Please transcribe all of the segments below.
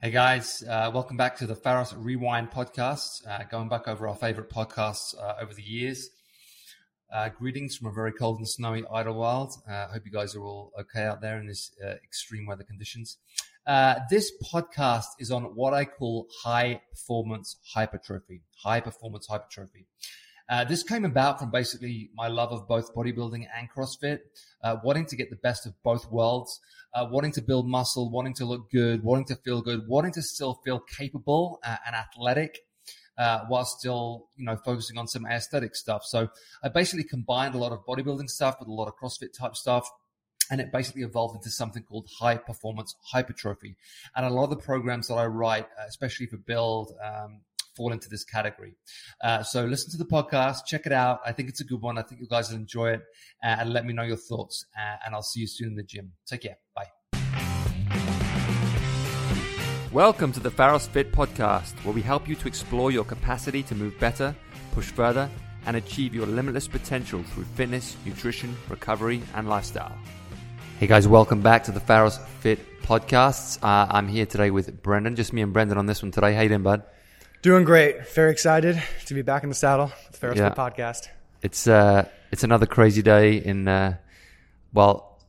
Hey guys, uh, welcome back to the Pharos Rewind podcast. Uh, going back over our favorite podcasts uh, over the years. Uh, greetings from a very cold and snowy Idyllwild. I uh, hope you guys are all okay out there in this uh, extreme weather conditions. this podcast is on what I call high performance hypertrophy. High performance hypertrophy. Uh, this came about from basically my love of both bodybuilding and CrossFit, uh, wanting to get the best of both worlds, uh, wanting to build muscle, wanting to look good, wanting to feel good, wanting to still feel capable uh, and athletic. Uh, while still, you know, focusing on some aesthetic stuff. So I basically combined a lot of bodybuilding stuff with a lot of CrossFit type stuff and it basically evolved into something called high performance hypertrophy. And a lot of the programs that I write, especially for build, um, fall into this category. Uh, so listen to the podcast, check it out. I think it's a good one. I think you guys will enjoy it uh, and let me know your thoughts. Uh, and I'll see you soon in the gym. Take care. Bye. Welcome to the Pharos Fit podcast, where we help you to explore your capacity to move better, push further, and achieve your limitless potential through fitness, nutrition, recovery, and lifestyle. Hey guys, welcome back to the Pharos Fit podcasts. Uh, I'm here today with Brendan, just me and Brendan on this one today. How you doing, bud? Doing great. Very excited to be back in the saddle with the Pharos yeah. podcast. It's uh, it's another crazy day in uh, well,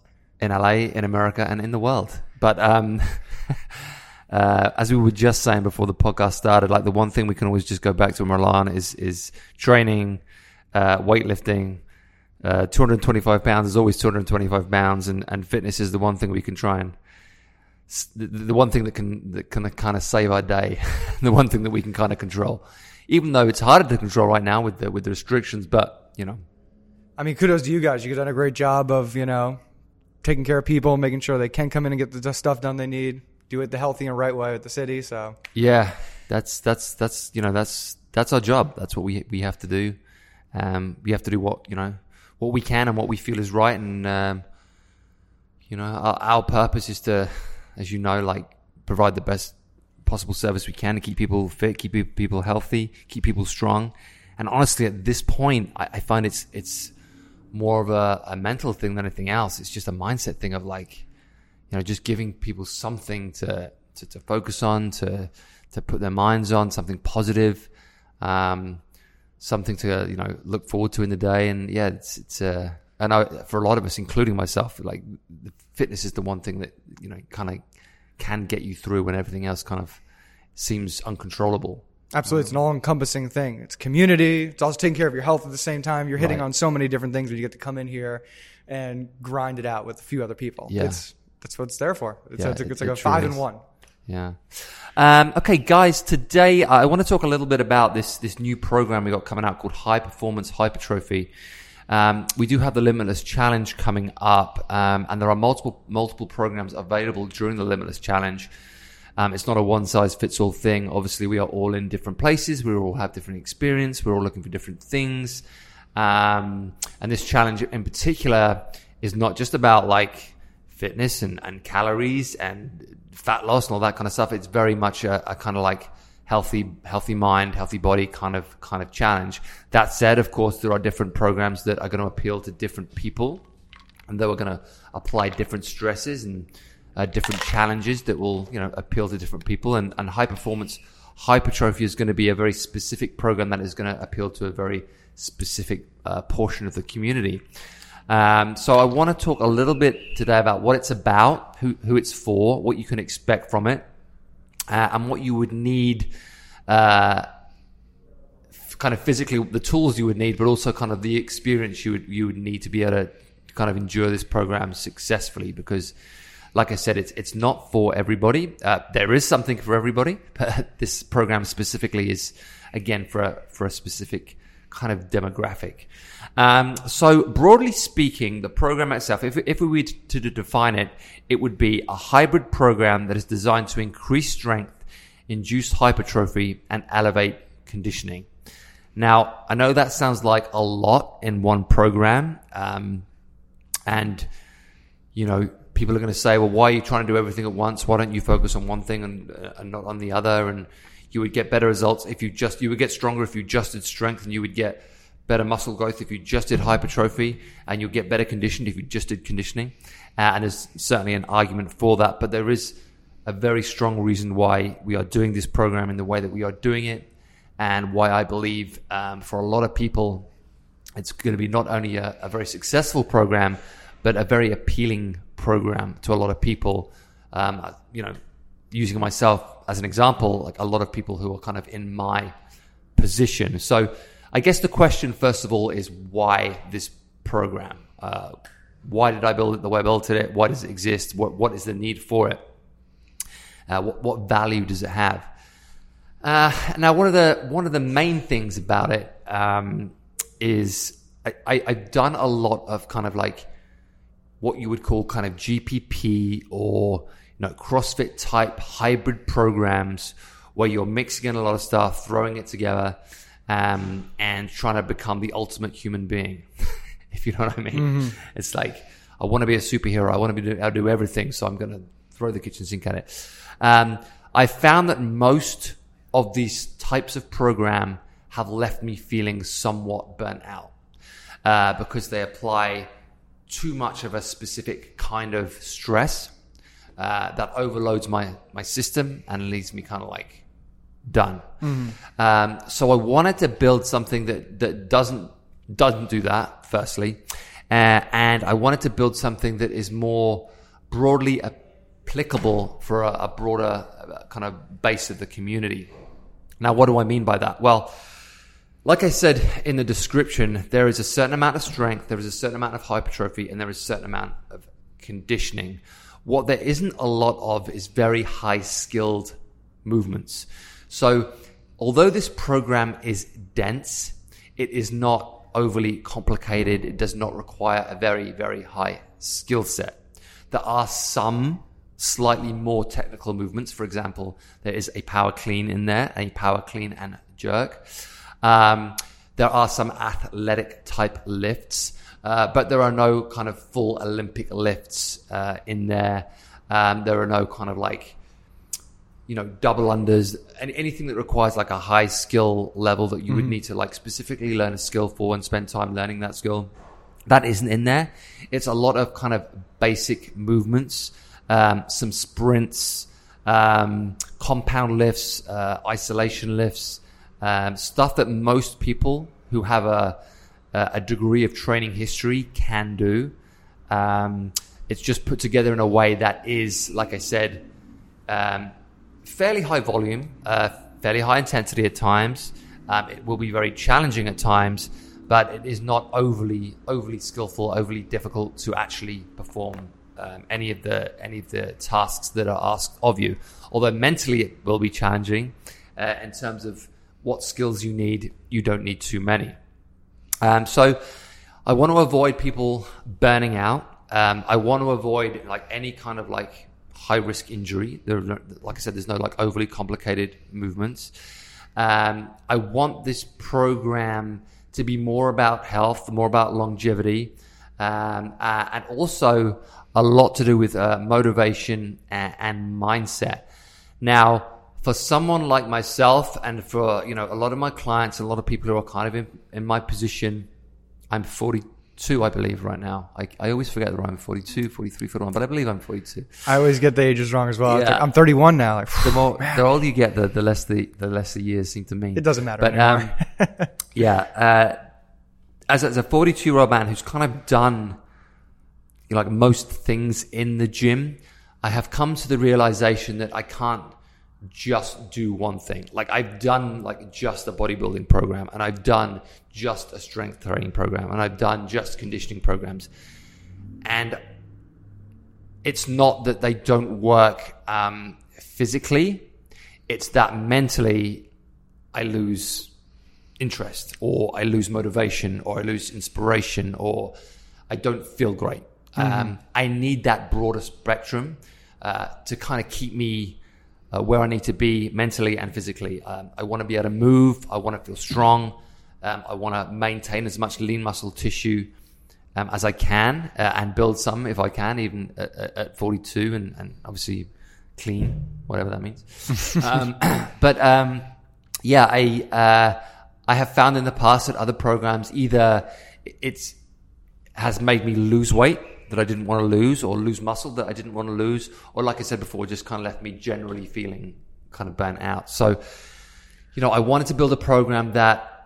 in LA, in America, and in the world. But um, uh, as we were just saying before the podcast started, like the one thing we can always just go back to in Milan is is training, uh, weightlifting. Uh, 225 pounds is always 225 pounds, and, and fitness is the one thing we can try and the, the one thing that can that can kind of save our day, the one thing that we can kind of control, even though it's harder to control right now with the with the restrictions. But you know, I mean, kudos to you guys. You've done a great job of you know taking care of people, making sure they can come in and get the stuff done they need, do it the healthy and right way with the city. So yeah, that's that's that's you know that's that's our job. That's what we we have to do. Um, we have to do what you know what we can and what we feel is right, and um, you know our, our purpose is to as you know, like provide the best possible service we can to keep people fit, keep people healthy, keep people strong. And honestly, at this point, I, I find it's it's more of a, a, mental thing than anything else. It's just a mindset thing of like, you know, just giving people something to to, to focus on, to to put their minds on, something positive, um, something to you know look forward to in the day. And yeah, it's it's uh, and I, for a lot of us, including myself, like fitness is the one thing that you know kind of can get you through when everything else kind of seems uncontrollable. Absolutely, it's an all-encompassing thing. It's community. It's also taking care of your health at the same time. You're hitting right. on so many different things when you get to come in here and grind it out with a few other people. Yeah. It's, that's what it's there for. It's, yeah, it's, it's, it's like a five and one. Yeah. Um, okay, guys. Today I want to talk a little bit about this this new program we got coming out called High Performance Hypertrophy. Um, we do have the Limitless Challenge coming up, um, and there are multiple multiple programs available during the Limitless Challenge. Um, it's not a one size fits all thing. Obviously, we are all in different places. We all have different experience. We're all looking for different things. Um, and this challenge in particular is not just about like fitness and, and calories and fat loss and all that kind of stuff. It's very much a, a kind of like healthy, healthy mind, healthy body kind of, kind of challenge. That said, of course, there are different programs that are going to appeal to different people and that we're going to apply different stresses and uh, different challenges that will, you know, appeal to different people. And, and high performance hypertrophy is going to be a very specific program that is going to appeal to a very specific uh, portion of the community. Um, so I want to talk a little bit today about what it's about, who, who it's for, what you can expect from it, uh, and what you would need, uh, kind of physically, the tools you would need, but also kind of the experience you would you would need to be able to kind of endure this program successfully. Because, like I said, it's it's not for everybody. Uh, there is something for everybody, but this program specifically is again for a, for a specific kind of demographic. Um, so broadly speaking, the program itself, if, if we were to, to define it, it would be a hybrid program that is designed to increase strength, induce hypertrophy, and elevate conditioning. Now, I know that sounds like a lot in one program. Um, and, you know, people are going to say, well, why are you trying to do everything at once? Why don't you focus on one thing and, uh, and not on the other? And you would get better results if you just, you would get stronger if you just did strength and you would get better muscle growth if you just did hypertrophy, and you'll get better conditioned if you just did conditioning. Uh, and there's certainly an argument for that, but there is a very strong reason why we are doing this program in the way that we are doing it, and why I believe um, for a lot of people, it's going to be not only a, a, very successful program, but a very appealing program to a lot of people. Um, you know, using myself as an example, like a lot of people who are kind of in my position. So, I guess the question, first of all, is why this program? Uh, why did I build it the way I built it? Why does it exist? What, what is the need for it? Uh, what, what, value does it have? Uh, now, one of the one of the main things about it um, is I, I've done a lot of kind of like what you would call kind of GPP or you know CrossFit type hybrid programs where you're mixing in a lot of stuff, throwing it together, um, and trying to become the ultimate human being. if you know what I mean. Mm-hmm. It's like I want to be a superhero. I want to be to do everything, so I'm going to throw the kitchen sink at it. Um, I found that most of these types of program have left me feeling somewhat burnt out uh, because they apply too much of a specific kind of stress uh, that overloads my my system and leaves me kind of like done. Mm-hmm. Um, so I wanted to build something that that doesn't doesn't do that, firstly. Uh, and I wanted to build something that is more broadly applicable for a, a broader uh, kind of base of the community. Now, what do I mean by that? Well, like I said in the description, there is a certain amount of strength, there is a certain amount of hypertrophy, and there is a certain amount of conditioning. What there isn't a lot of is very high skilled movements. So, although this program is dense, it is not overly complicated. It does not require a very, very high skill set. There are some slightly more technical movements. For example, there is a power clean in there, a power clean and jerk. Um, there are some athletic type lifts, uh, but there are no kind of full Olympic lifts uh, in there. Um, there are no kind of like you know, double unders, and anything that requires like a high skill level that you mm-hmm. would need to like specifically learn a skill for and spend time learning that skill. That isn't in there. It's a lot of kind of basic movements, um, some sprints, um, compound lifts, uh, isolation lifts, um, stuff that most people who have a, a degree of training history can do. Um, it's just put together in a way that is, like I said, um, fairly high volume, uh, fairly high intensity at times. Um, it will be very challenging at times, but it is not overly overly skillful, overly difficult to actually perform um, any of the any of the tasks that are asked of you. Although mentally it will be challenging uh, in terms of what skills you need. You don't need too many. Um, so I want to avoid people burning out. Um, I want to avoid like any kind of like high risk injury. There, like I said, there's no like overly complicated movements. Um, I want this program to be more about health, more about longevity, um, uh, and also a lot to do with uh, motivation and, and mindset. Now, for someone like myself, and for you know a lot of my clients, a lot of people who are kind of in, in my position, I'm 42, I believe, right now. I, I always forget that I'm 42, 43, 41, but I believe I'm 42. I always get the ages wrong as well. Yeah. I'm 31 now. Like, the more the older you get, the, the less the, the less the years seem to mean. It doesn't matter. But um, yeah, uh, as as a 42 year old man who's kind of done you know, like most things in the gym, I have come to the realization that I can't just do one thing. Like I've done like just a bodybuilding program and I've done just a strength training program and I've done just conditioning programs. And it's not that they don't work um, physically, it's that mentally I lose interest or I lose motivation or I lose inspiration or I don't feel great. Mm-hmm. Um, I need that broader spectrum uh, to kind of keep me uh, where I need to be mentally and physically. Um, I want to be able to move. I want to feel strong. Um, I want to maintain as much lean muscle tissue um, as I can uh, and build some if I can, even at, at 42 and, and, obviously clean, whatever that means. Um, but um, yeah, I uh, I have found in the past that other programs either it's has made me lose weight that I didn't want to lose or lose muscle that I didn't want to lose. Or like I said before, just kind of left me generally feeling kind of burnt out. So, you know, I wanted to build a program that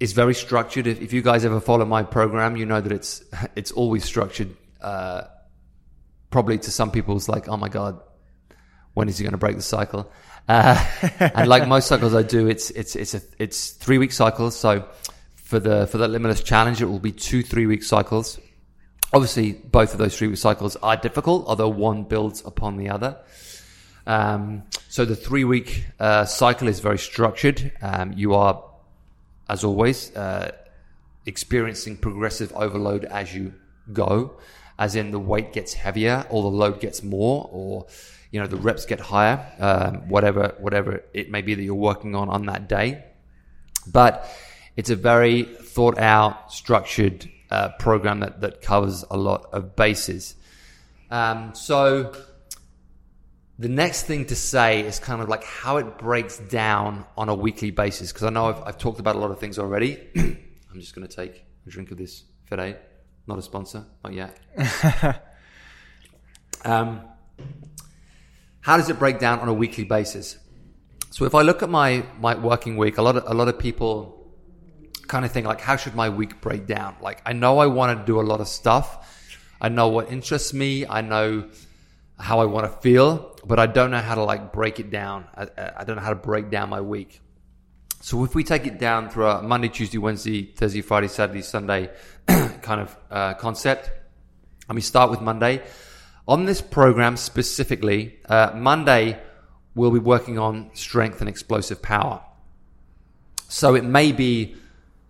is very structured. If, if you guys ever follow my program, you know that it's, it's always structured. Uh, probably to some people's like, oh my God, when is he going to break the cycle? Uh, and like most cycles I do, it's, it's, it's a, it's three week cycles. So for the, for the limitless challenge, it will be two three week cycles. Obviously, both of those three cycles are difficult, although one builds upon the other. Um, so the three week uh, cycle is very structured. Um, you are, as always, uh, experiencing progressive overload as you go, as in the weight gets heavier or the load gets more, or you know the reps get higher, um, whatever whatever it may be that you're working on on that day. But it's a very thought out, structured uh, program that that covers a lot of bases. Um, so the next thing to say is kind of like how it breaks down on a weekly basis. Because I know I've, I've, talked about a lot of things already. I'm just going to take a drink of this Fede. Not a sponsor, not yet. um, how does it break down on a weekly basis? So if I look at my my working week, a lot of a lot of people kind of think like, how should my week break down? Like, I know I want to do a lot of stuff. I know what interests me. I know how I want to feel, but I don't know how to like break it down. I, I don't know how to break down my week. So if we take it down through a Monday, Tuesday, Wednesday, Thursday, Friday, Saturday, Sunday kind of uh, concept, and we start with Monday. On this program specifically, uh, Monday we'll be working on strength and explosive power. So it may be,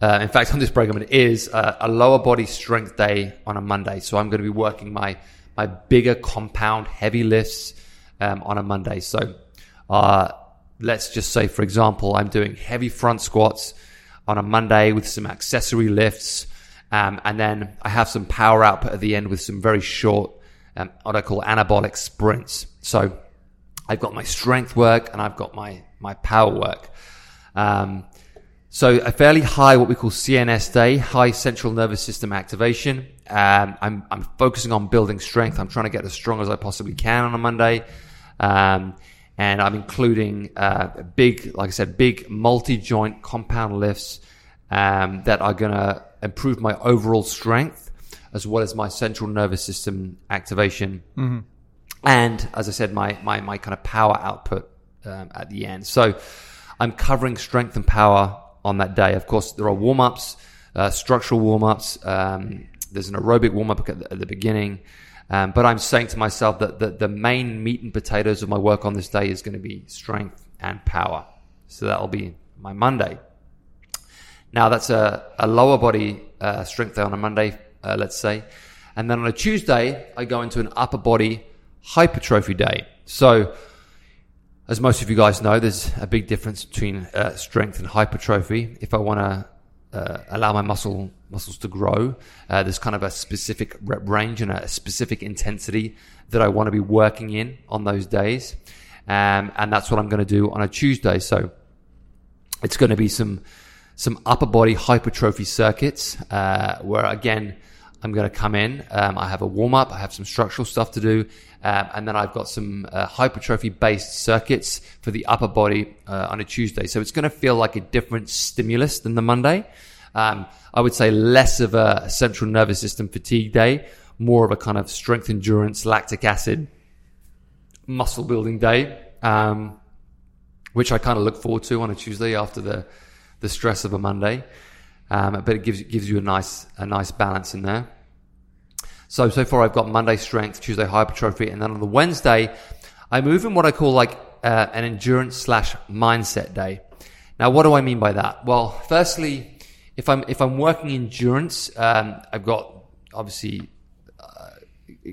uh, in fact, on this program it is a, a lower body strength day on a Monday. So I'm going to be working my my bigger compound heavy lifts um, on a Monday. So uh, let's just say, for example, I'm doing heavy front squats on a Monday with some accessory lifts. Um, and then I have some power output at the end with some very short, um, what I call anabolic sprints. So I've got my strength work and I've got my, my power work. Um, so a fairly high, what we call CNS day, high central nervous system activation. Um, I'm, I'm focusing on building strength. I'm trying to get as strong as I possibly can on a Monday. Um, and I'm including uh, big, like I said, big multi-joint compound lifts um, that are going to improve my overall strength as well as my central nervous system activation. Mm-hmm. And as I said, my, my, my kind of power output um, at the end. So I'm covering strength and power on that day. Of course, there are warm ups, uh, structural warm ups. Um, there's an aerobic warm up at, at, the beginning. Um, but I'm saying to myself that the, the main meat and potatoes of my work on this day is going to be strength and power. So that'll be my Monday. Now that's a, a lower body uh, strength day on a Monday, uh, let's say. And then on a Tuesday, I go into an upper body hypertrophy day. So as most of you guys know, there's a big difference between uh, strength and hypertrophy. If I want to uh, allow my muscle muscles to grow, uh, there's kind of a specific rep range and a specific intensity that I want to be working in on those days, um, and that's what I'm going to do on a Tuesday. So it's going to be some some upper body hypertrophy circuits uh, where again I'm going to come in. Um, I have a warm up. I have some structural stuff to do, um, and then I've got some uh, hypertrophy based circuits for the upper body uh, on a Tuesday. So it's going to feel like a different stimulus than the Monday. Um, I would say less of a central nervous system fatigue day, more of a kind of strength endurance, lactic acid, muscle building day, um, which I kind of look forward to on a Tuesday after the, the stress of a Monday. Um, but it gives, gives you a nice, a nice balance in there. So, so far I've got Monday strength, Tuesday hypertrophy, and then on the Wednesday, I move in what I call like uh, an endurance slash mindset day. Now, what do I mean by that? Well, firstly, if I'm if I'm working endurance, um, I've got obviously uh,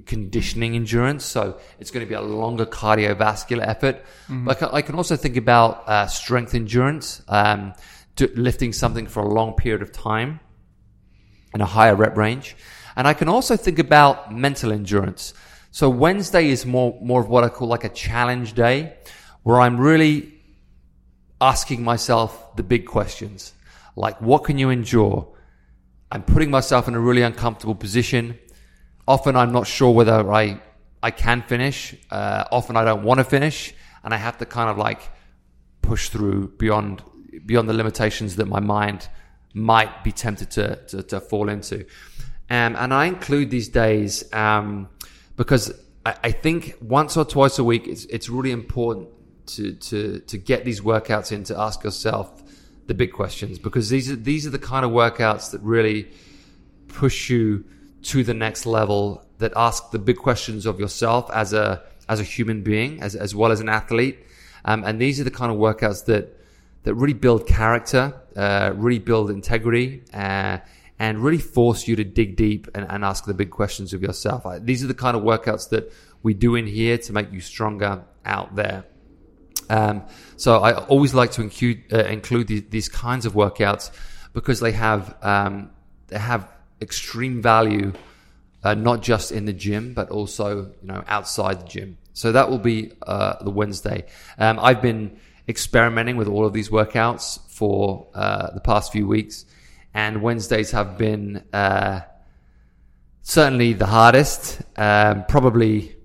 conditioning endurance, so it's going to be a longer cardiovascular effort. Mm-hmm. But I can also think about uh, strength endurance, um, lifting something for a long period of time in a higher rep range. And I can also think about mental endurance. So Wednesday is more, more of what I call like a challenge day where I'm really asking myself the big questions. Like, what can you endure? I'm putting myself in a really uncomfortable position. often I'm not sure whether I I can finish. Uh, often I don't want to finish, and I have to kind of like push through beyond beyond the limitations that my mind might be tempted to to, to fall into. Um, and I include these days um, because I, I, think once or twice a week, it's it's really important to to to get these workouts in to ask yourself the big questions because these are these are the kind of workouts that really push you to the next level that ask the big questions of yourself as a as a human being as as well as an athlete. Um, and these are the kind of workouts that that really build character uh, really build integrity uh, and really force you to dig deep and, and ask the big questions of yourself these are the kind of workouts that we do in here to make you stronger out there um, so I always like to include uh, include these, these, kinds of workouts because they have um, they have extreme value, uh, not just in the gym but also you know outside the gym. So that will be uh, the Wednesday. Um, I've been experimenting with all of these workouts for uh, the past few weeks, and Wednesdays have been uh, certainly the hardest, um, probably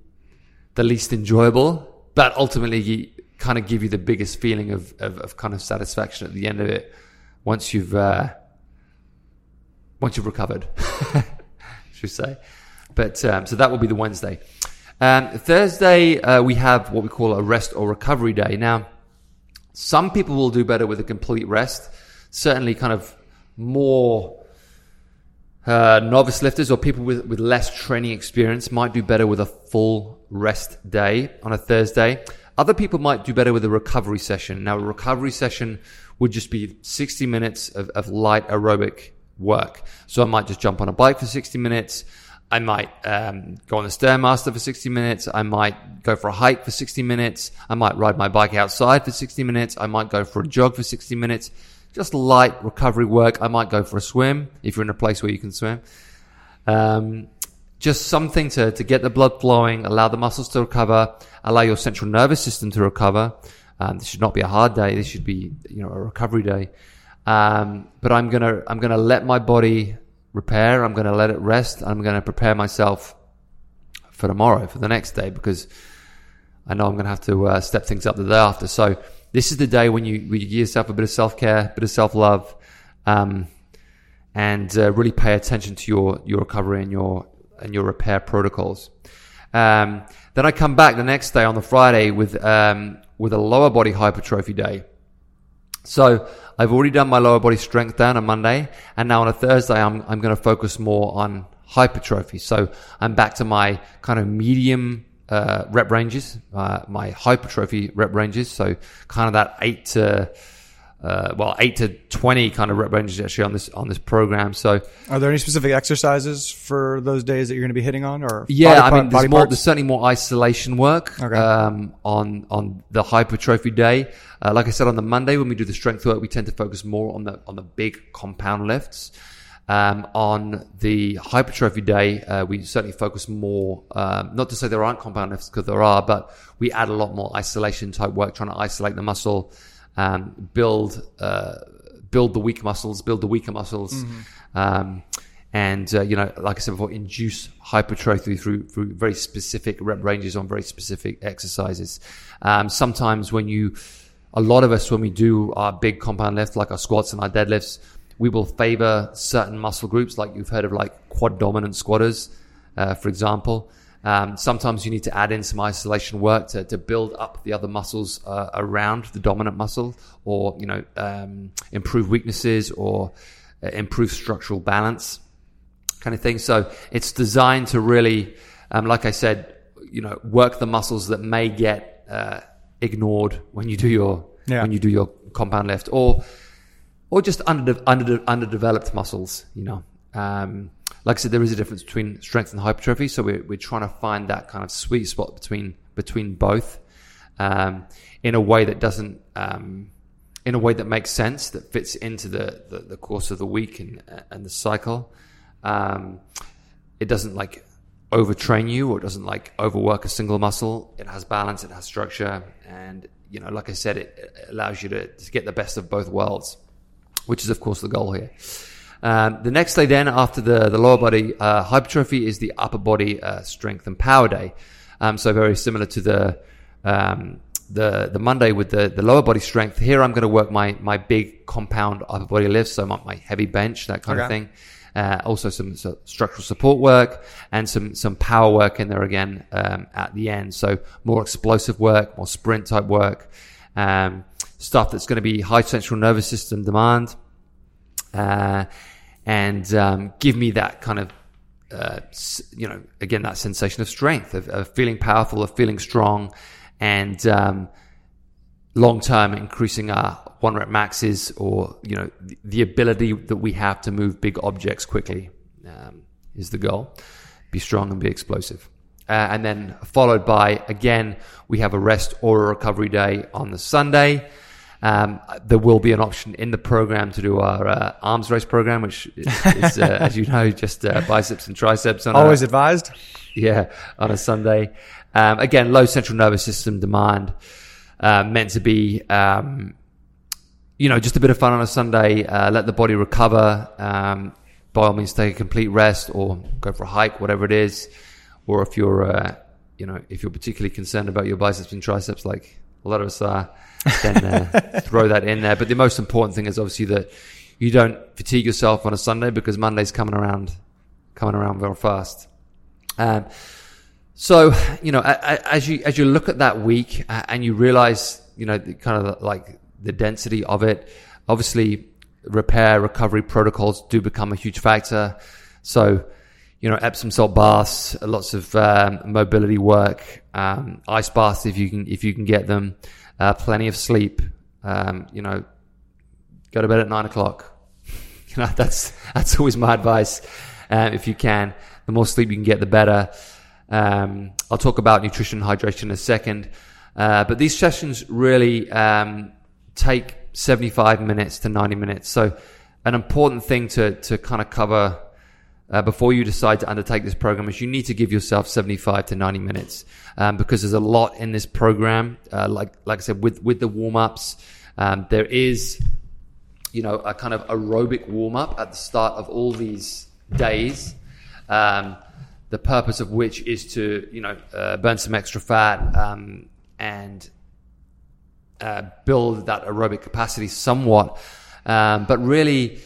the least enjoyable, but ultimately kind of give you the biggest feeling of, of, of kind of satisfaction at the end of it once you've uh, once you've recovered, should we say. But um, so that will be the Wednesday. Um, Thursday uh, we have what we call a rest or recovery day. Now, some people will do better with a complete rest. Certainly, kind of more uh, novice lifters or people with, with less training experience might do better with a full rest day on a Thursday. Other people might do better with a recovery session. Now, a recovery session would just be 60 minutes of, of light aerobic work. So I might just jump on a bike for 60 minutes. I might um, go on the Stairmaster for 60 minutes. I might go for a hike for 60 minutes. I might ride my bike outside for 60 minutes. I might go for a jog for 60 minutes. Just light recovery work. I might go for a swim if you're in a place where you can swim. Um, just something to, to get the blood flowing, allow the muscles to recover, allow your central nervous system to recover. Um, this should not be a hard day. This should be, you know, a recovery day. Um, but I'm gonna, I'm gonna let my body repair. I'm gonna let it rest. I'm gonna prepare myself for tomorrow, for the next day, because I know I'm gonna have to uh, step things up the day after. So this is the day when you, when you give yourself a bit of self care, a bit of self love, um, and uh, really pay attention to your your recovery and your and your repair protocols. Um, then I come back the next day on the Friday with um, with a lower body hypertrophy day. So I've already done my lower body strength down on Monday, and now on a Thursday I'm I'm going to focus more on hypertrophy. So I'm back to my kind of medium uh, rep ranges, uh, my hypertrophy rep ranges. So kind of that eight to uh, well, eight to twenty kind of rep ranges actually on this on this program. So, are there any specific exercises for those days that you're going to be hitting on? Or yeah, I mean, there's, more, there's certainly more isolation work okay. um, on on the hypertrophy day. Uh, like I said, on the Monday when we do the strength work, we tend to focus more on the on the big compound lifts. Um, on the hypertrophy day, uh, we certainly focus more, um, not to say there aren't compound lifts because there are, but we add a lot more isolation type work, trying to isolate the muscle, um, build uh, build the weak muscles, build the weaker muscles, mm-hmm. um, and uh, you know, like I said before, induce hypertrophy through through very specific rep ranges on very specific exercises. Um, sometimes when you, a lot of us when we do our big compound lifts, like our squats and our deadlifts, we will favor certain muscle groups, like you've heard of like quad dominant squatters, uh, for example. Um, sometimes you need to add in some isolation work to, to build up the other muscles uh, around the dominant muscle, or you know, um, improve weaknesses or uh, improve structural balance, kind of thing. So it's designed to really, um, like I said, you know, work the muscles that may get uh, ignored when you do your yeah. when you do your compound lift, or or just under under underdeveloped muscles, you know. Um, like I said, there is a difference between strength and hypertrophy. So we're, we're trying to find that kind of sweet spot between between both um, in a way that doesn't um, in a way that makes sense that fits into the, the, the course of the week and and the cycle. Um, it doesn't like overtrain you or it doesn't like overwork a single muscle. It has balance, it has structure, and you know, like I said, it, it allows you to, to get the best of both worlds, which is of course the goal here. Um, the next day, then after the the lower body uh, hypertrophy, is the upper body uh, strength and power day. Um, so very similar to the um, the the Monday with the the lower body strength. Here, I'm going to work my my big compound upper body lifts, so my, my heavy bench, that kind okay. of thing. Uh, also some so structural support work and some some power work in there again um, at the end. So more explosive work, more sprint type work, um, stuff that's going to be high central nervous system demand. Uh, and um, give me that kind of uh, you know again that sensation of strength of, of feeling powerful of feeling strong and um, long term increasing our one rep maxes or you know the, ability that we have to move big objects quickly um, is the goal be strong and be explosive uh, and then followed by again we have a rest or a recovery day on the sunday um, there will be an option in the program to do our uh, arms race program, which is, is uh, as you know, just uh, biceps and triceps. On Always a, advised. Yeah, on a Sunday. Um, again, low central nervous system demand, uh, meant to be, um, you know, just a bit of fun on a Sunday. Uh, let the body recover. Um, by all means, take a complete rest or go for a hike, whatever it is. Or if you're, uh, you know, if you're particularly concerned about your biceps and triceps, like a lot of us then uh, throw that in there. But the most important thing is obviously that you don't fatigue yourself on a Sunday because Monday's coming around, coming around very fast. Um, so you know, as you as you look at that week and you realize, you know, the, kind of like the density of it, obviously repair recovery protocols do become a huge factor. So you know, Epsom salt baths, lots of um, mobility work, um, ice baths if you can if you can get them uh, plenty of sleep. Um, you know, go to bed at nine o'clock. you know, that's that's always my advice. Uh, if you can, the more sleep you can get, the better. Um, I'll talk about nutrition, and hydration in a second. Uh, but these sessions really um, take 75 minutes to 90 minutes. So, an important thing to to kind of cover uh, before you decide to undertake this program is you need to give yourself 75 to 90 minutes um, because there's a lot in this program. Uh, like like I said, with with the warm ups, um, there is you know a kind of aerobic warm up at the start of all these days. Um, the purpose of which is to you know uh, burn some extra fat um, and uh, build that aerobic capacity somewhat, um, but really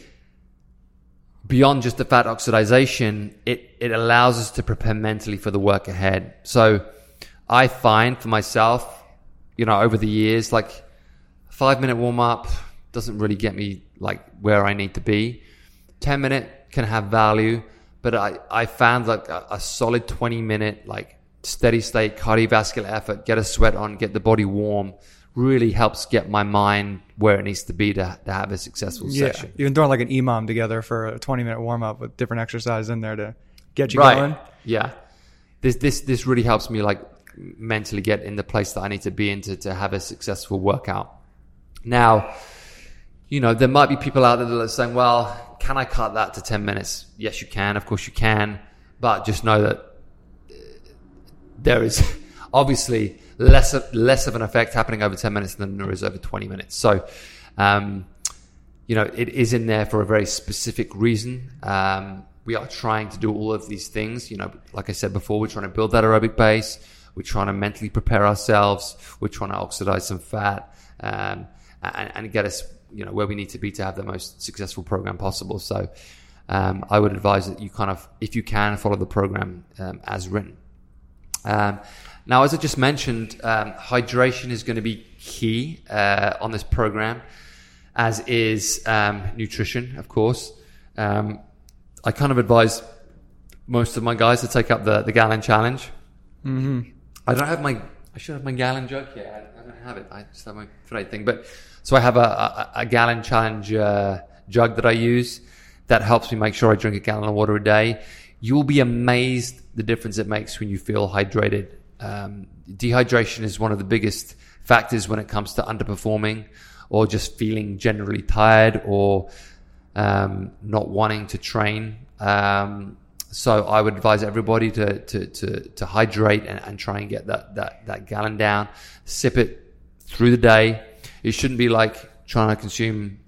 beyond just the fat oxidation, it, it allows us to prepare mentally for the work ahead. So I find for myself, you know, over the years, like five minute warm up doesn't really get me like where I need to be. 10 minute can have value, but I, I found like a, a solid 20 minute, like steady state cardiovascular effort, get a sweat on, get the body warm really helps get my mind where it needs to be to, to have a successful yeah. session. Even throwing like an EMOM together for a 20 minute warm up with different exercises in there to get you right. going. Yeah. This, this, this really helps me like mentally get in the place that I need to be in to, to have a successful workout. Now, you know, there might be people out there that are saying, well, can I cut that to 10 minutes? Yes, you can. Of course you can. But just know that uh, there is obviously less of, less of an effect happening over 10 minutes than there is over 20 minutes. So, um, you know, it is in there for a very specific reason. Um, we are trying to do all of these things. You know, like I said before, we're trying to build that aerobic base. We're trying to mentally prepare ourselves. We're trying to oxidize some fat um, and, and, get us, you know, where we need to be to have the most successful program possible. So, um, I would advise that you kind of, if you can, follow the program um, as written. Um, now, as I just mentioned, um, hydration is going to be key uh, on this program, as is um, nutrition, of course. Um, I kind of advise most of my guys to take up the, the gallon challenge. Mm-hmm. I don't have my, I should have my gallon jug here. I, I don't have it. I just have my freight thing. But so I have a, a, a gallon challenge uh, jug that I use that helps me make sure I drink a gallon of water a day. You'll be amazed the difference it makes when you feel hydrated um, dehydration is one of the biggest factors when it comes to underperforming or just feeling generally tired or um, not wanting to train. Um, so I would advise everybody to to to, to hydrate and, and, try and get that, that that gallon down. Sip it through the day. It shouldn't be like trying to consume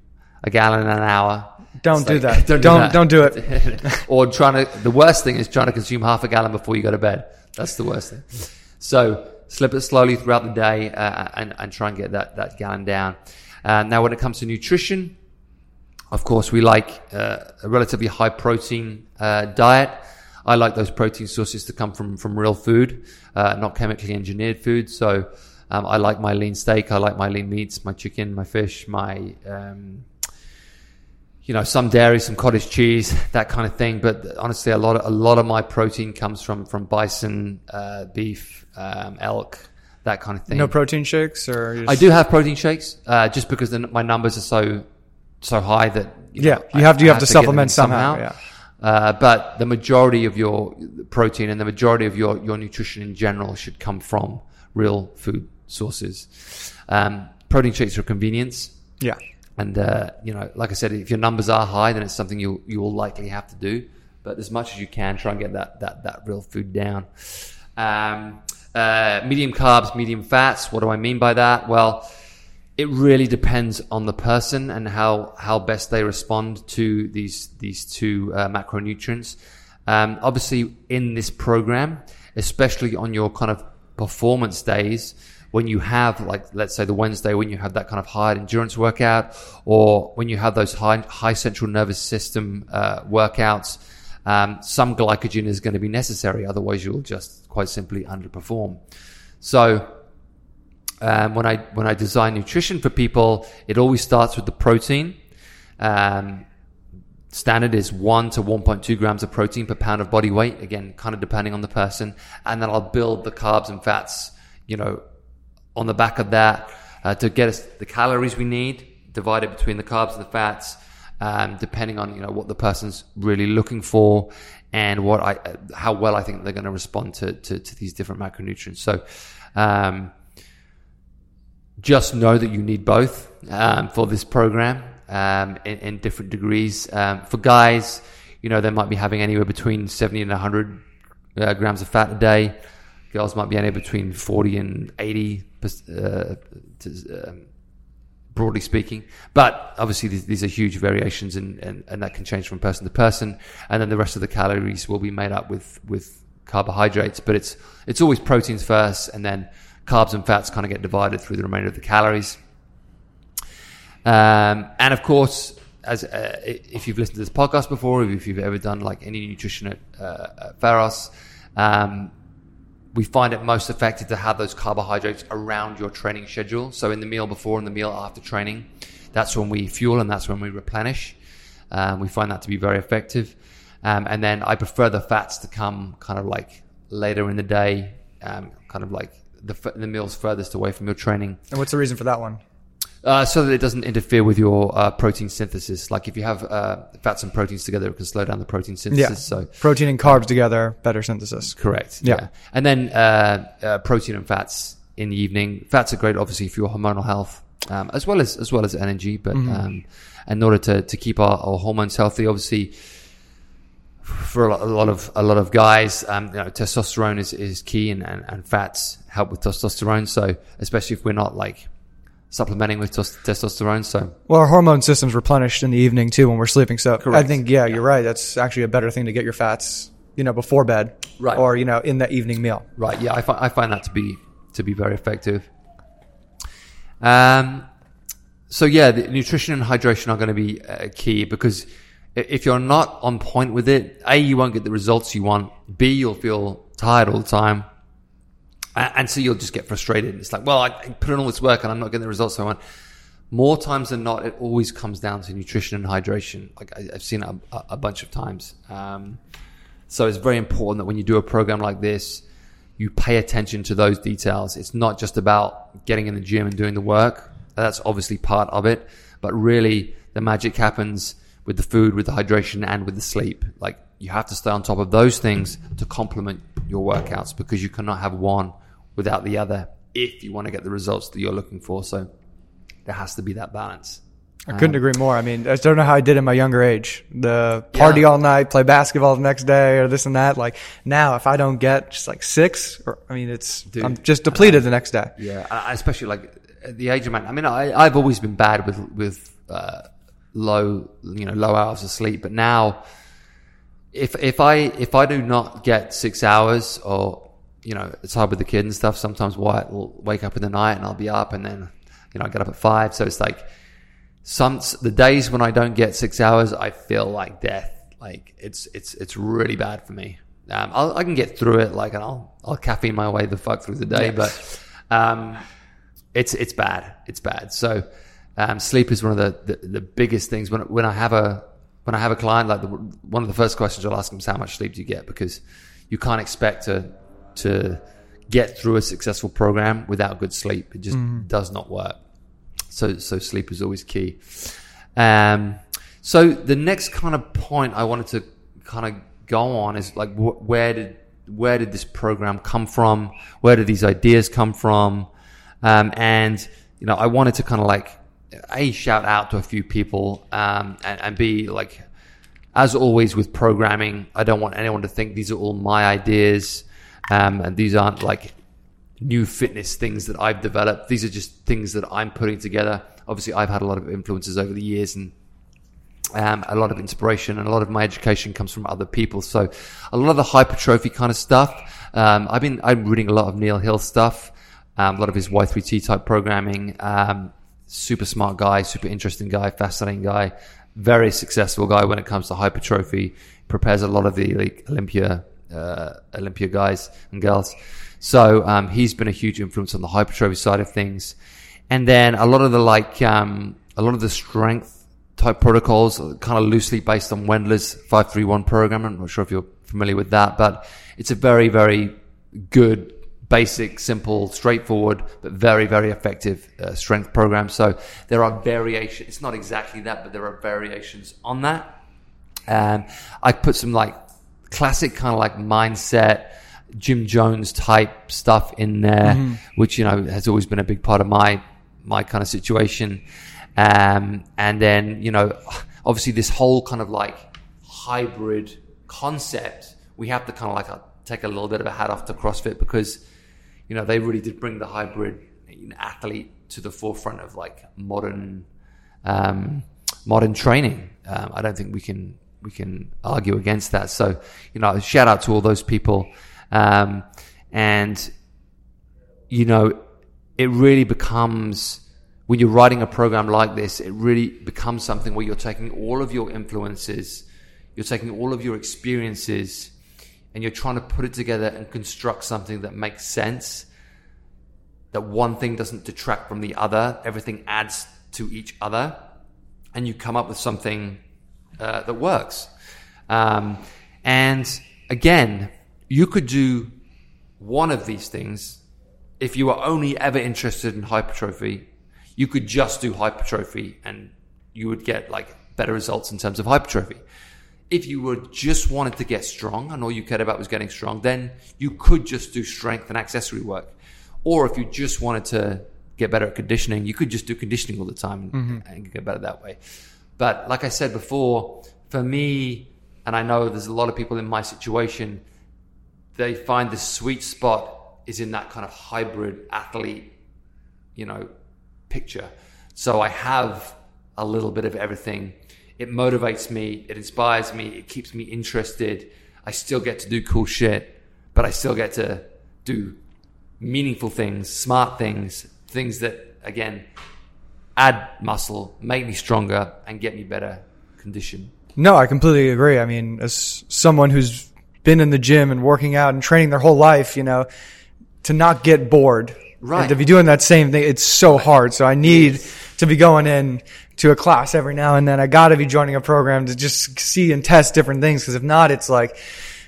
a gallon an hour. Don't It's do like, that. don't don't do don't, do it. or trying to, the worst thing is trying to consume half a gallon before you go to bed. That's the worst thing. So slip it slowly throughout the day uh, and, and try and get that, that gallon down. Uh, now, when it comes to nutrition, of course, we like uh, a relatively high protein uh, diet. I like those protein sources to come from, from real food, uh, not chemically engineered food. So um, I like my lean steak. I like my lean meats, my chicken, my fish, my um, you know, some dairy, some cottage cheese, that kind of thing. But honestly, a lot of, a lot of my protein comes from, from bison, uh, beef, um, elk, that kind of thing. No protein shakes or you're I do have protein shakes, uh, just because the, my numbers are so, so high that, you Yeah, know, you have to- you I have to get supplement in somehow, yeah. Uh, but the majority of your protein and the majority of your, your nutrition in general should come from real food sources. Um, protein shakes are a convenience. Yeah. And uh, you know, like I said, if your numbers are high, then it's something you you will likely have to do. But as much as you can, try and get that that that real food down. Um, uh, medium carbs, medium fats. What do I mean by that? Well, it really depends on the person and how how best they respond to these these two uh, macronutrients. Um, obviously, in this program, especially on your kind of performance days, when you have like let's say the Wednesday when you have that kind of high endurance workout, or when you have those high high central nervous system uh, workouts, um, some glycogen is going to be necessary. Otherwise, you'll just quite simply underperform. So um, when I when I design nutrition for people, it always starts with the protein. Um, standard is one to 1.2 grams of protein per pound of body weight. Again, kind of depending on the person, and then I'll build the carbs and fats. You know, on the back of that uh, to get us the calories we need, divided between the carbs and the fats, um, depending on you know what the person's really looking for and what I uh, how well I think they're going to respond to, to to these different macronutrients. So. Um, just know that you need both um, for this program um, in, in different degrees. Um, for guys, you know, they might be having anywhere between 70 and 100 uh, grams of fat a day. Girls might be anywhere between 40 and 80, uh, to, um, broadly speaking. But obviously, these, these are huge variations, and, and, and that can change from person to person. And then the rest of the calories will be made up with, with carbohydrates, but it's it's always proteins first, and then carbs and fats kind of get divided through the remainder of the calories. Um, and of course, as uh, if you've listened to this podcast before, if you've ever done like any nutrition at, uh, at Pharos, um, we find it most effective to have those carbohydrates around your training schedule. So in the meal before and the meal after training, that's when we fuel and that's when we replenish. Um, we find that to be very effective. Um, and then I prefer the fats to come kind of like later in the day, um, kind of like the, the meals furthest away from your training. And what's the reason for that one? Uh, so that it doesn't interfere with your uh, protein synthesis. Like if you have uh, fats and proteins together, it can slow down the protein synthesis. Yeah. So Protein and carbs together, better synthesis. correct. Yeah. And then uh, uh, protein and fats in the evening. Fats are great, obviously, for your hormonal health, um, as well as as well as energy. But um, in order to to keep our, our hormones healthy, obviously. For a lot, a lot of a lot of guys, um, you know, testosterone is, is key, and, and, and fats help with testosterone. So, especially if we're not like supplementing with testosterone. So, Well, our hormone system's replenished in the evening too when we're sleeping. So Correct. I think, yeah, you're right. That's actually a better thing to get your fats, you know, before bed, Right. Or you know, in that evening meal. Right. Yeah, I find I find that to be to be very effective. Um. So yeah, the nutrition and hydration are going to be uh, key because if you're not on point with it, a you won't get the results you want. B you'll feel tired all the time, and so you'll just get frustrated. It's like, well, I put in all this work and I'm not getting the results I want. More times than not, it always comes down to nutrition and hydration. Like I, I've seen a, a bunch of times. Um, so it's very important that when you do a program like this, you pay attention to those details. It's not just about getting in the gym and doing the work. That's obviously part of it, but really the magic happens with the food, with the hydration, and with the sleep. Like you have to stay on top of those things to complement your workouts because you cannot have one without the other if you want to get the results that you're looking for. So there has to be that balance. I couldn't agree more. I mean, I don't know how I did in my younger age. The party Yeah. all night, play basketball the next day, or this and that. Like now, if I don't get just like six, or I mean, it's I'm just depleted the next day. Yeah, I- I- especially like at the age of man. I mean, I, I've always been bad with with uh, low, you know, low hours of sleep. But now, if if I if I do not get six hours, or you know, it's hard with the kid and stuff. Sometimes Wyatt will wake up in the night, and I'll be up, and then you know, I get up at five. So it's like some the days when I don't get six hours, I feel like death. Like it's it's it's really bad for me. Um, i can get through it, like, and I'll I'll caffeine my way the fuck through the day, yes. but um, it's it's bad. It's bad. So um, sleep is one of the, the, the biggest things. When when I have a when I have a client, like the, one of the first questions I'll ask them is how much sleep do you get because you can't expect to to get through a successful program without good sleep. It just mm. does not work. So so sleep is always key. Um, so the next kind of point I wanted to kind of go on is like wh- where did where did this program come from? Where did these ideas come from? Um, and you know, I wanted to kind of like a shout out to a few people um, and, and b like as always with programming i don't want anyone to think these are all my ideas um, and these aren't like new fitness things that i've developed these are just things that i'm putting together obviously i've had a lot of influences over the years and um, a lot of inspiration and a lot of my education comes from other people so a lot of the hypertrophy kind of stuff um, i've been i'm reading a lot of neil hill stuff um, a lot of his y3t type programming um, super smart guy, super interesting guy, fascinating guy, very successful guy when it comes to hypertrophy. Prepares a lot of the like, Olympia uh, Olympia guys and girls. So um, he's been a huge influence on the hypertrophy side of things. And then a lot of the like um, a lot of the strength type protocols, kind of loosely based on Wendler's five three one program. I'm not sure if you're familiar with that, but it's a very very good basic, simple, straightforward, but very, very effective uh, strength program. So there are variations. It's not exactly that, but there are variations on that. Um, I put some like classic kind of like mindset, Jim Jones type stuff in there, mm-hmm. which, you know, has always been a big part of my, my kind of situation. Um, and then, you know, obviously this whole kind of like hybrid concept, we have to kind of like a, uh, take a little bit of a hat off to CrossFit because you know, they really did bring the hybrid athlete to the forefront of like modern, um, modern training. Um, I don't think we can we can argue against that. So, you know, shout out to all those people. Um, and, you know, it really becomes, when you're writing a program like this, it really becomes something where you're taking all of your influences, you're taking all of your experiences, and you're trying to put it together and construct something that makes sense, that one thing doesn't detract from the other, everything adds to each other, and you come up with something uh, that works. Um, and again, you could do one of these things if you were only ever interested in hypertrophy. You could just do hypertrophy and you would get like better results in terms of hypertrophy if you were just wanted to get strong and all you cared about was getting strong, then you could just do strength and accessory work. Or if you just wanted to get better at conditioning, you could just do conditioning all the time mm-hmm. and get better that way. But like I said before, for me, and I know there's a lot of people in my situation, they find the sweet spot is in that kind of hybrid athlete, you know, picture. So I have a little bit of everything it motivates me, it inspires me, it keeps me interested. I still get to do cool shit, but I still get to do meaningful things, smart things, things that, again, add muscle, make me stronger, and get me better condition. No, I completely agree. I mean, as someone who's been in the gym and working out and training their whole life, you know, to not get bored. Right. And to be doing that same thing, it's so hard. So I need to be going in to a class every now and then. I got to be joining a program to just see and test different things. Because if not, it's like,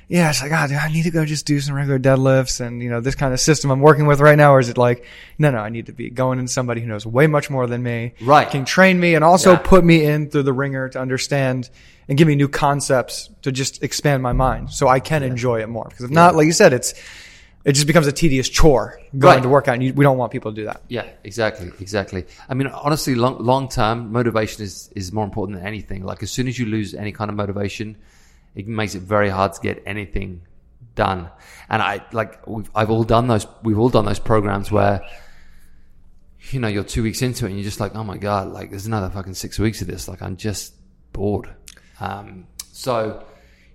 yeah, it's like, ah, God, oh, I need to go just do some regular deadlifts and, you know, this kind of system I'm working with right now. Or is it like, no, no, I need to be going in somebody who knows way much more than me. Right. Can train me and also yeah. put me in through the ringer to understand and give me new concepts to just expand my mind so I can yeah. enjoy it more. Because if yeah. not, like you said, it's, it just becomes a tedious chore going right. to work out. And you, we don't want people to do that. Yeah, exactly, exactly. I mean, honestly, long long term motivation is is more important than anything. Like as soon as you lose any kind of motivation, it makes it very hard to get anything done. And I like we've I've all done those. We've all done those programs where you know, you're two weeks into it and you're just like, oh my God, like there's another fucking six weeks of this. Like I'm just bored. Um, so,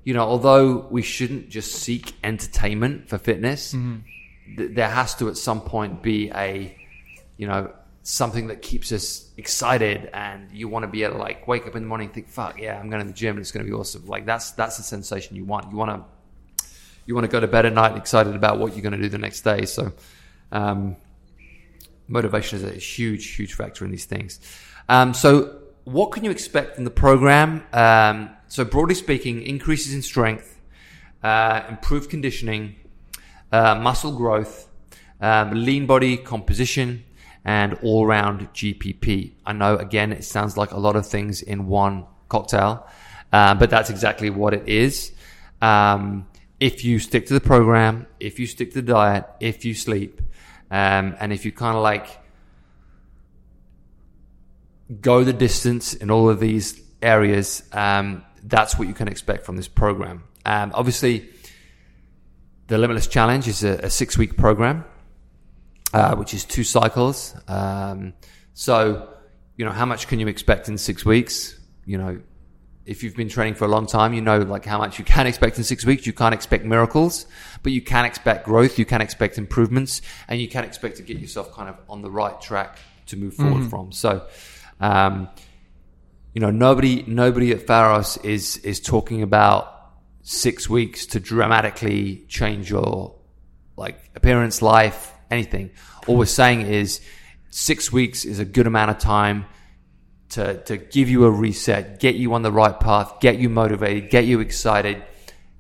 you know, although we shouldn't just seek entertainment for fitness, mm-hmm. th- there has to at some point be a, you know, something that keeps us excited and you want to be able to like wake up in the morning and think, fuck yeah, I'm going to the gym and it's going to be awesome. Like that's, that's the sensation you want. You want to, you want to go to bed at night excited about what you're going to do the next day. So, um, motivation is a huge, huge factor in these things. Um, so, what can you expect in the program? Um, so, broadly speaking, increases in strength, uh, improved conditioning, uh, muscle growth, um, lean body composition, and all round GPP. I know, again, it sounds like a lot of things in one cocktail, uh, but that's exactly what it is. Um, if you stick to the program, if you stick to the diet, if you sleep, um, and if you kind of like go the distance in all of these areas, um, that's what you can expect from this program. Um, obviously, the Limitless Challenge is a, a six week program, uh, which is two cycles. Um, so, you know, how much can you expect in six weeks? You know, if you've been training for a long time, you know like how much you can expect in six weeks. You can't expect miracles, but you can expect growth. You can expect improvements, and you can expect to get yourself kind of on the right track to move forward mm-hmm. from. So, um, you know, nobody nobody at Pharos is is talking about six weeks to dramatically change your like appearance, life, anything. All we're saying is six weeks is a good amount of time to, to give you a reset, get you on the right path, get you motivated, get you excited,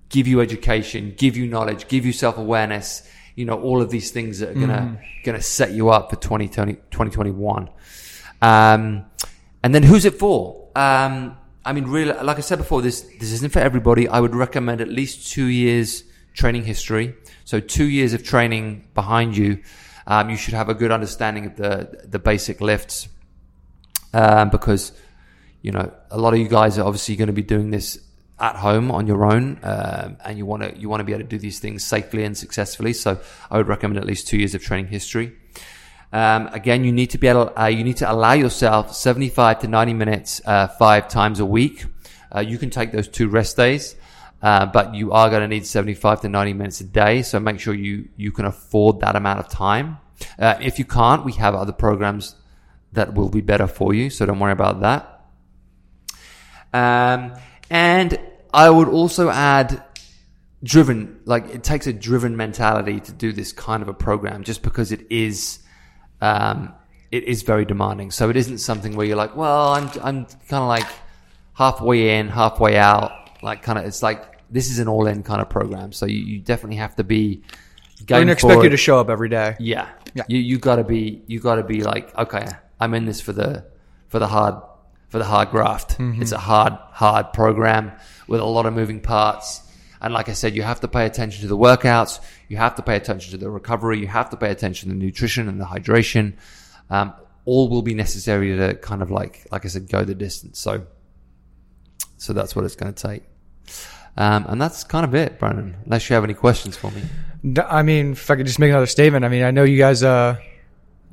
give you education, give you knowledge, give you self awareness, you know, all of these things that are gonna, mm. gonna set you up for 2020, 2021. Um, and then who's it for? Um, I mean, really, like I said before, this, this isn't for everybody. I would recommend at least two years training history. So two years of training behind you. Um, you should have a good understanding of the, the basic lifts um, because you know a lot of you guys are obviously going to be doing this at home on your own, um, and you want to you want to be able to do these things safely and successfully. So I would recommend at least two years of training history. Um, again, you need to be able uh, you need to allow yourself 75 to 90 minutes uh, five times a week. Uh, you can take those two rest days. Uh, but you are going to need 75 to 90 minutes a day. So make sure you, you can afford that amount of time. Uh, if you can't, we have other programs that will be better for you. So don't worry about that. Um, and I would also add driven, like it takes a driven mentality to do this kind of a program just because it is, um, it is very demanding. So it isn't something where you're like, well, I'm, I'm kind of like halfway in, halfway out. Like kind of, it's like, this is an all in kind of program. So you, you definitely have to be, We're going to expect you to show up every day. Yeah. Yeah. You, you gotta be, you gotta be like, okay, I'm in this for the for the hard for the hard graft. Mm-hmm. It's a hard hard program with a lot of moving parts. And like I said, you have to pay attention to the workouts. You have to pay attention to the recovery. You have to pay attention to the nutrition and the hydration. Um, all will be necessary to kind of like, like I said, go the distance. So, so that's what it's going to take. Um, and that's kind of it, Brandon. Unless you have any questions for me. I mean, if I could just make another statement. I mean, I know you guys, uh,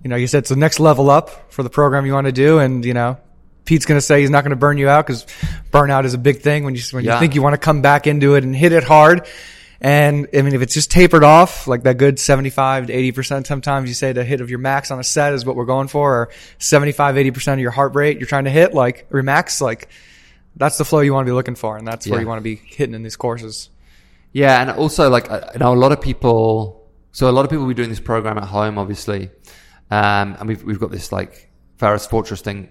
you know, you said it's the next level up for the program you want to do, and you know, Pete's going to say he's not going to burn you out because burnout is a big thing when you when yeah. you think you want to come back into it and hit it hard. And I mean, if it's just tapered off, like that good 75 to 80%, sometimes you say the hit of your max on a set is what we're going for, or 75, 80% of your heart rate you're trying to hit, like, your max, like, that's the flow you want to be looking for. And that's yeah. where you want to be hitting in these courses. Yeah. And also, like, I know a lot of people, so a lot of people will be doing this program at home, obviously. Um, and we've, we've got this like Pharos Fortress thing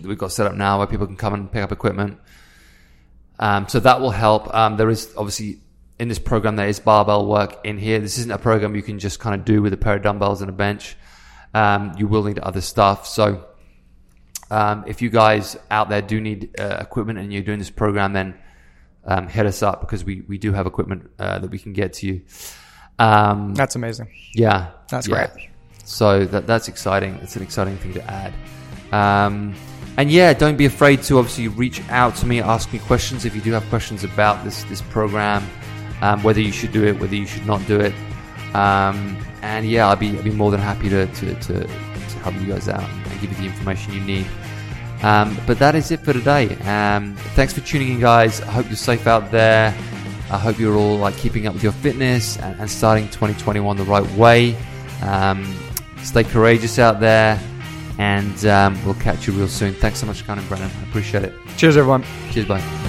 that we've got set up now where people can come and pick up equipment. Um, so that will help. Um, there is obviously in this program, there is barbell work in here. This isn't a program you can just kind of do with a pair of dumbbells and a bench. Um, you will need other stuff. So, um, if you guys out there do need uh, equipment and you're doing this program, then um, hit us up because we, we do have equipment uh, that we can get to you. Um, That's amazing. Yeah. That's yeah. great. So that that's exciting. It's an exciting thing to add. Um, and yeah, don't be afraid to obviously reach out to me, ask me questions if you do have questions about this this program, um, whether you should do it, whether you should not do it. Um, and yeah, I'll be I'll be more than happy to to, to, to help you guys out and give you the information you need. Um, but that is it for today. Um, thanks for tuning in, guys. I hope you're safe out there. I hope you're all like keeping up with your fitness and, and starting 2021 the right way. Um, stay courageous out there, and um, we'll catch you real soon. Thanks so much, Con and Brennan. I appreciate it. Cheers, everyone. Cheers, bye.